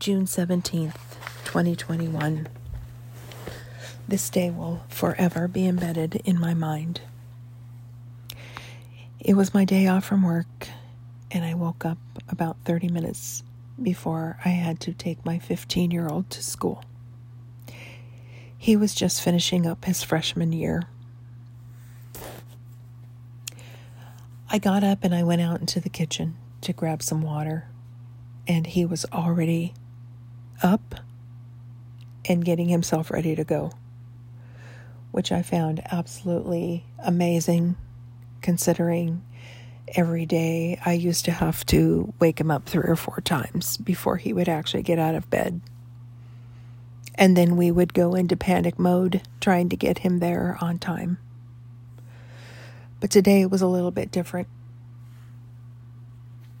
June 17th, 2021. This day will forever be embedded in my mind. It was my day off from work, and I woke up about 30 minutes before I had to take my 15 year old to school. He was just finishing up his freshman year. I got up and I went out into the kitchen to grab some water, and he was already up and getting himself ready to go, which I found absolutely amazing considering every day I used to have to wake him up three or four times before he would actually get out of bed. And then we would go into panic mode trying to get him there on time. But today it was a little bit different.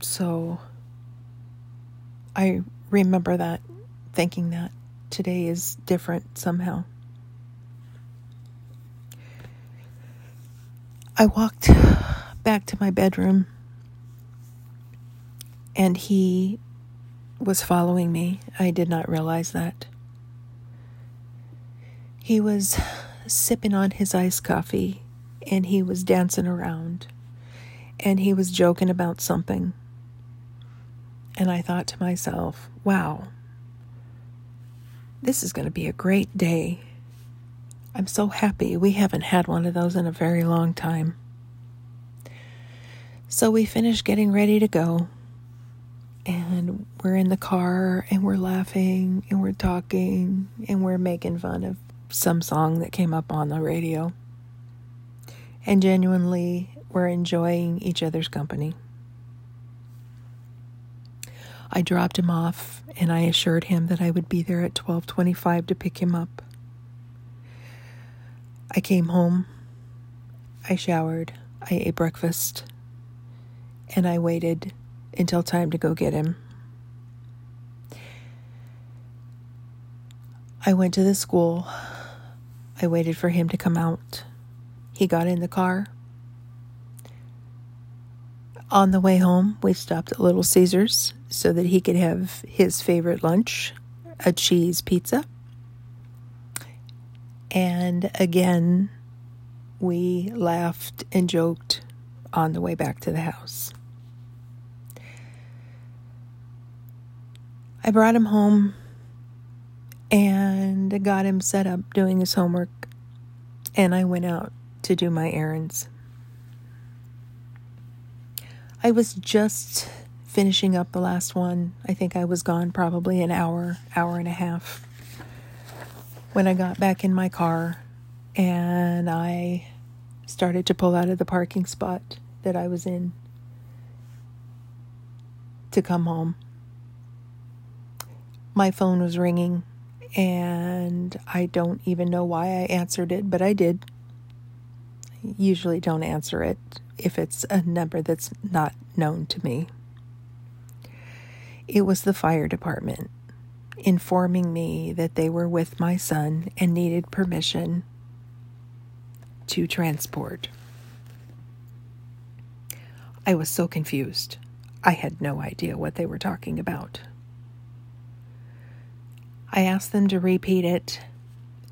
So I remember that, thinking that today is different somehow. I walked back to my bedroom and he was following me. I did not realize that. He was sipping on his iced coffee and he was dancing around and he was joking about something. And I thought to myself, wow, this is going to be a great day. I'm so happy we haven't had one of those in a very long time. So we finished getting ready to go. And we're in the car and we're laughing and we're talking and we're making fun of some song that came up on the radio and genuinely we're enjoying each other's company. I dropped him off and I assured him that I would be there at 12:25 to pick him up. I came home. I showered. I ate breakfast. And I waited until time to go get him. I went to the school. I waited for him to come out. He got in the car. On the way home, we stopped at Little Caesars so that he could have his favorite lunch, a cheese pizza. And again, we laughed and joked on the way back to the house. I brought him home and got him set up doing his homework, and I went out to do my errands. I was just finishing up the last one. I think I was gone probably an hour, hour and a half. When I got back in my car and I started to pull out of the parking spot that I was in to come home, my phone was ringing and I don't even know why I answered it, but I did usually don't answer it if it's a number that's not known to me. It was the fire department informing me that they were with my son and needed permission to transport. I was so confused. I had no idea what they were talking about. I asked them to repeat it,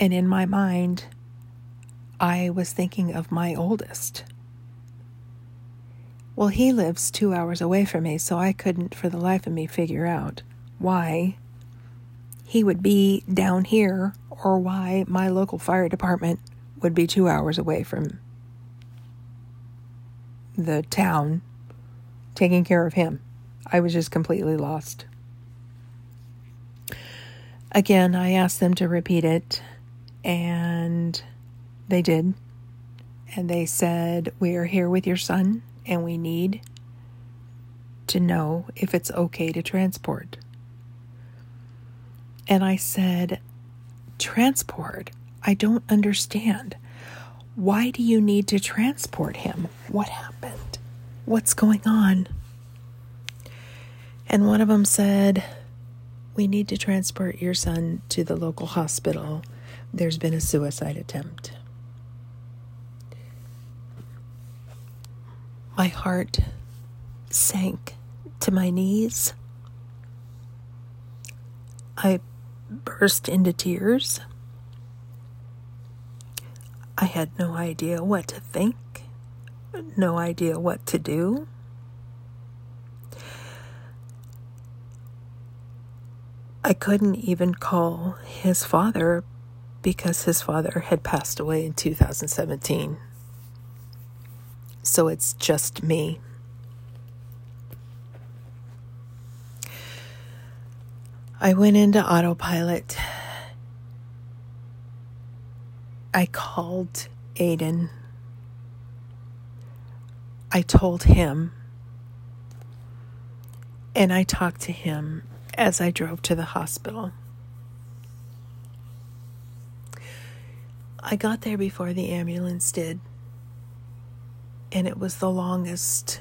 and in my mind, I was thinking of my oldest. Well, he lives two hours away from me, so I couldn't for the life of me figure out why he would be down here or why my local fire department would be two hours away from the town taking care of him. I was just completely lost. Again, I asked them to repeat it, and they did. And they said, We are here with your son, and we need to know if it's okay to transport. And I said, Transport? I don't understand. Why do you need to transport him? What happened? What's going on? And one of them said, We need to transport your son to the local hospital. There's been a suicide attempt. My heart sank to my knees. I burst into tears. I had no idea what to think, no idea what to do. I couldn't even call his father because his father had passed away in 2017. So it's just me. I went into autopilot. I called Aiden. I told him. And I talked to him as I drove to the hospital. I got there before the ambulance did, and it was the longest,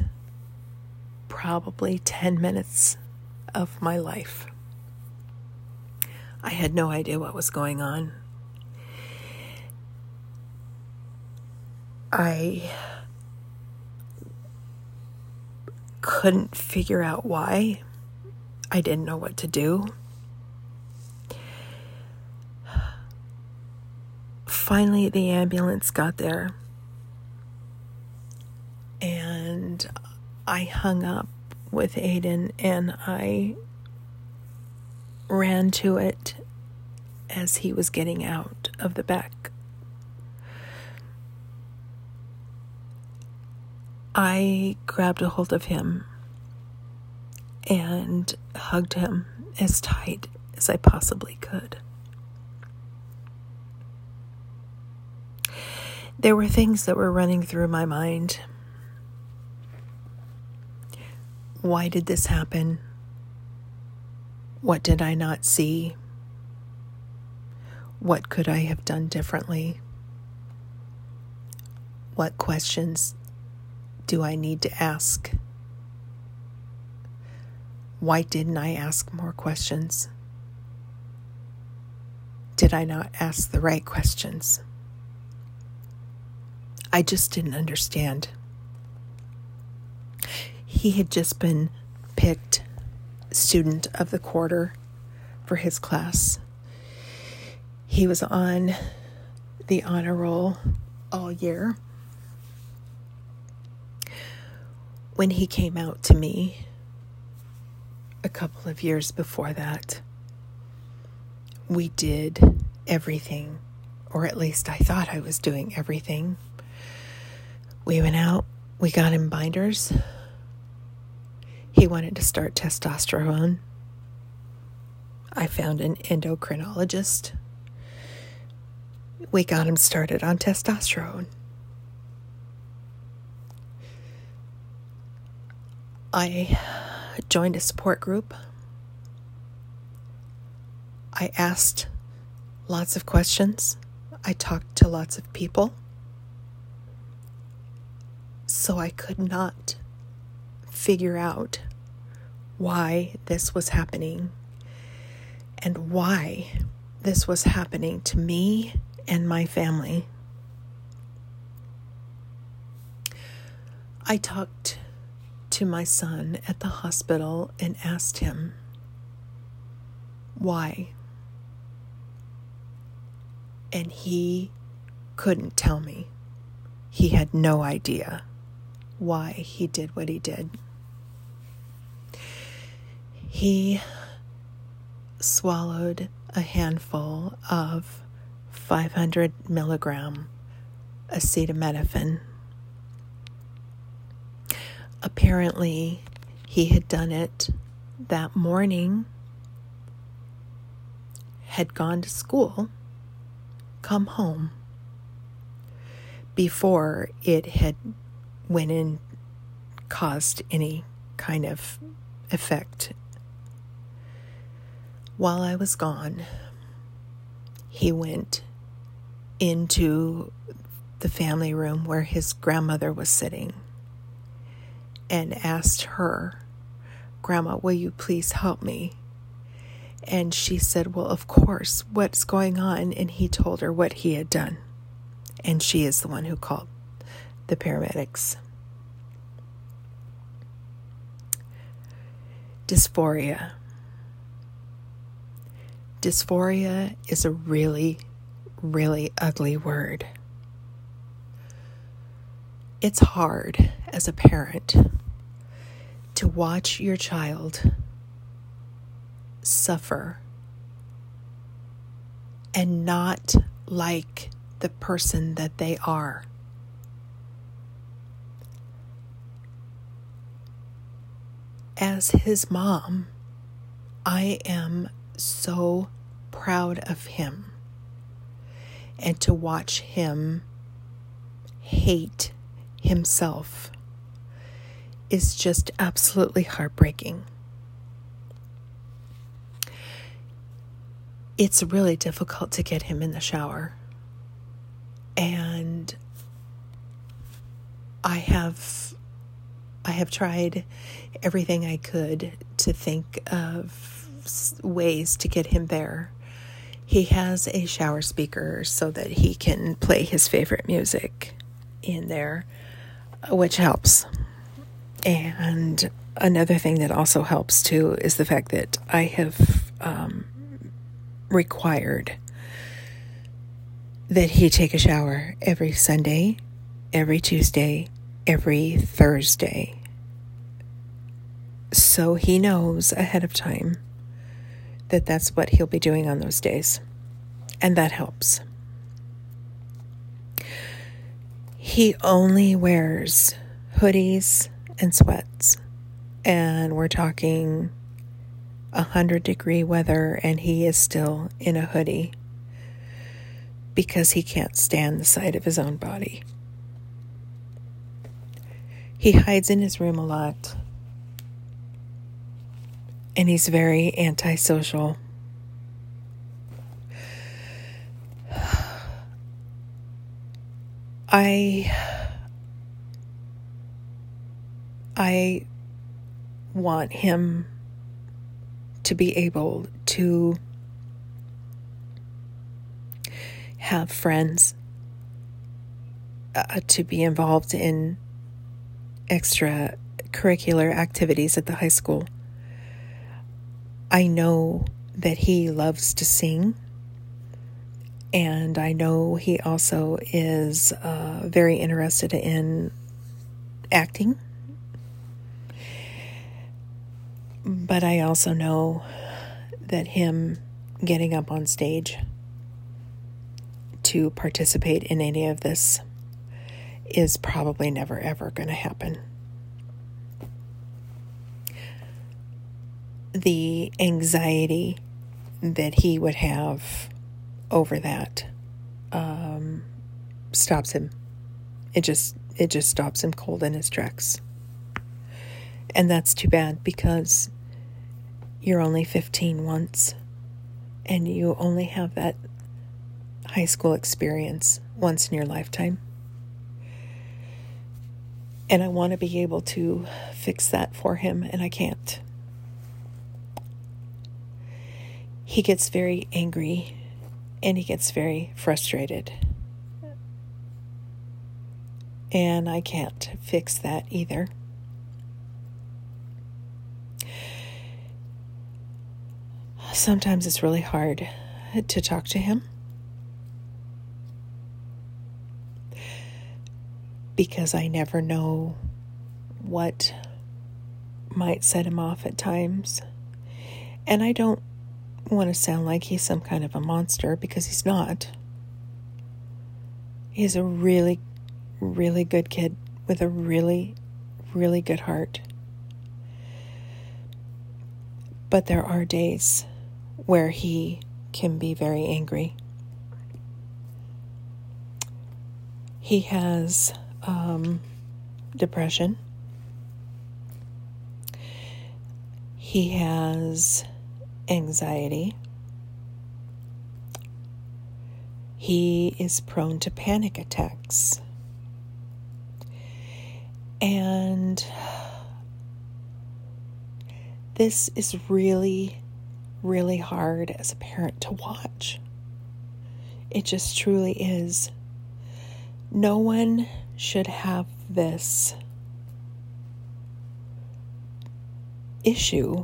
probably 10 minutes of my life. I had no idea what was going on. I couldn't figure out why. I didn't know what to do. Finally, the ambulance got there, and I hung up with Aiden and I ran to it as he was getting out of the back. I grabbed a hold of him and hugged him as tight as I possibly could. There were things that were running through my mind. Why did this happen? What did I not see? What could I have done differently? What questions do I need to ask? Why didn't I ask more questions? Did I not ask the right questions? I just didn't understand. He had just been picked student of the quarter for his class. He was on the honor roll all year. When he came out to me a couple of years before that, we did everything, or at least I thought I was doing everything. We went out, we got him binders. He wanted to start testosterone. I found an endocrinologist. We got him started on testosterone. I joined a support group. I asked lots of questions. I talked to lots of people. So I could not figure out why this was happening and why this was happening to me and my family. I talked to my son at the hospital and asked him why. And he couldn't tell me. He had no idea why he did what he did. He swallowed a handful of 500 milligram acetaminophen Apparently, he had done it that morning, had gone to school, come home before it had went and caused any kind of effect. While I was gone, he went into the family room where his grandmother was sitting and asked her, Grandma, will you please help me? And she said, Well, of course, what's going on? And he told her what he had done. And she is the one who called the paramedics. Dysphoria. Dysphoria is a really, really ugly word. It's hard as a parent to watch your child suffer and not like the person that they are. As his mom, I am so proud of him. And to watch him hate himself is just absolutely heartbreaking. It's really difficult to get him in the shower. And I have I have tried everything I could to think of ways to get him there. He has a shower speaker so that he can play his favorite music in there, which helps. And another thing that also helps too is the fact that I have um, required that he take a shower every Sunday, every Tuesday, every Thursday. So he knows ahead of time that that's what he'll be doing on those days. And that helps. He only wears hoodies and sweats. And we're talking 100 degree weather, and he is still in a hoodie because he can't stand the sight of his own body. He hides in his room a lot, and he's very antisocial. I I want him to be able to have friends, uh, to be involved in extra curricular activities at the high school. I know that he loves to sing, and I know he also is uh, very interested in acting. But I also know that him getting up on stage to participate in any of this is probably never ever going to happen. The anxiety that he would have over that um, stops him. It just it just stops him cold in his tracks. And that's too bad because you're only 15 once and you only have that high school experience once in your lifetime. And I want to be able to fix that for him, and I can't. He gets very angry and he gets very frustrated. And I can't fix that either. Sometimes it's really hard to talk to him because I never know what might set him off at times. And I don't want to sound like he's some kind of a monster because he's not. He's a really, really good kid with a really, really good heart. But there are days where he can be very angry. He has um, depression. He has anxiety. He is prone to panic attacks. And this is really really hard as a parent to watch. It just truly is. No one should have this issue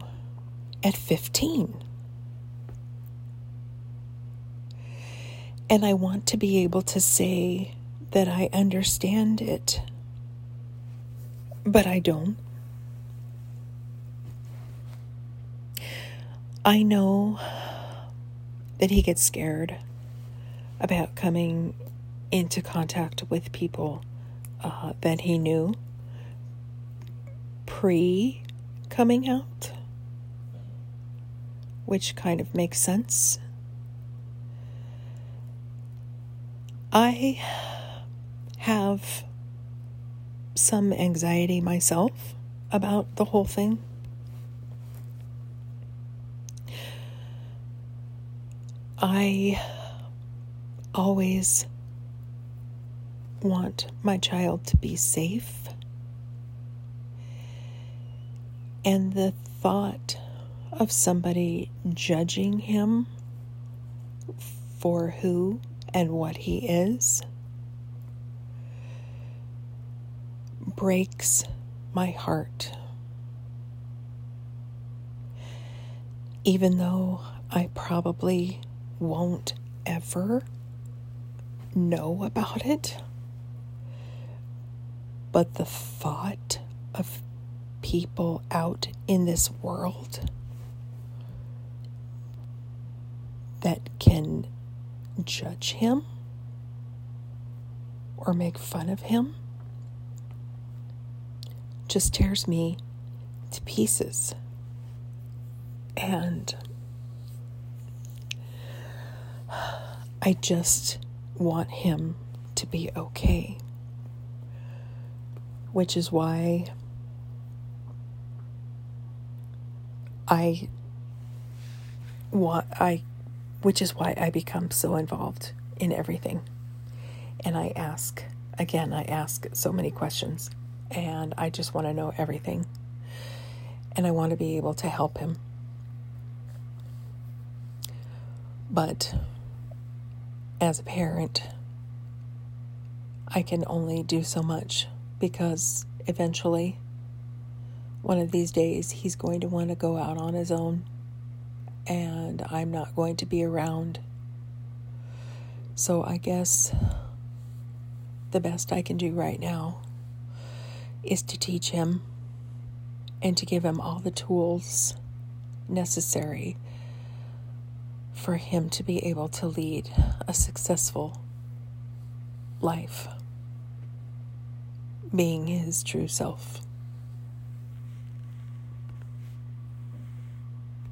at 15. And I want to be able to say that I understand it, but I don't. I know that he gets scared about coming into contact with people uh, that he knew pre coming out, which kind of makes sense. I have some anxiety myself about the whole thing. I always want my child to be safe. And the thought of somebody judging him for who and what he is breaks my heart. Even though I probably won't ever know about it. But the thought of people out in this world that can judge him or make fun of him just tears me to pieces. And I just want him to be okay. Which is why I want I which is why I become so involved in everything. And I ask again, I ask so many questions and I just want to know everything. And I want to be able to help him. But as a parent, I can only do so much because eventually, one of these days, he's going to want to go out on his own, and I'm not going to be around. So I guess the best I can do right now is to teach him and to give him all the tools necessary for him to be able to lead a successful life, being his true self.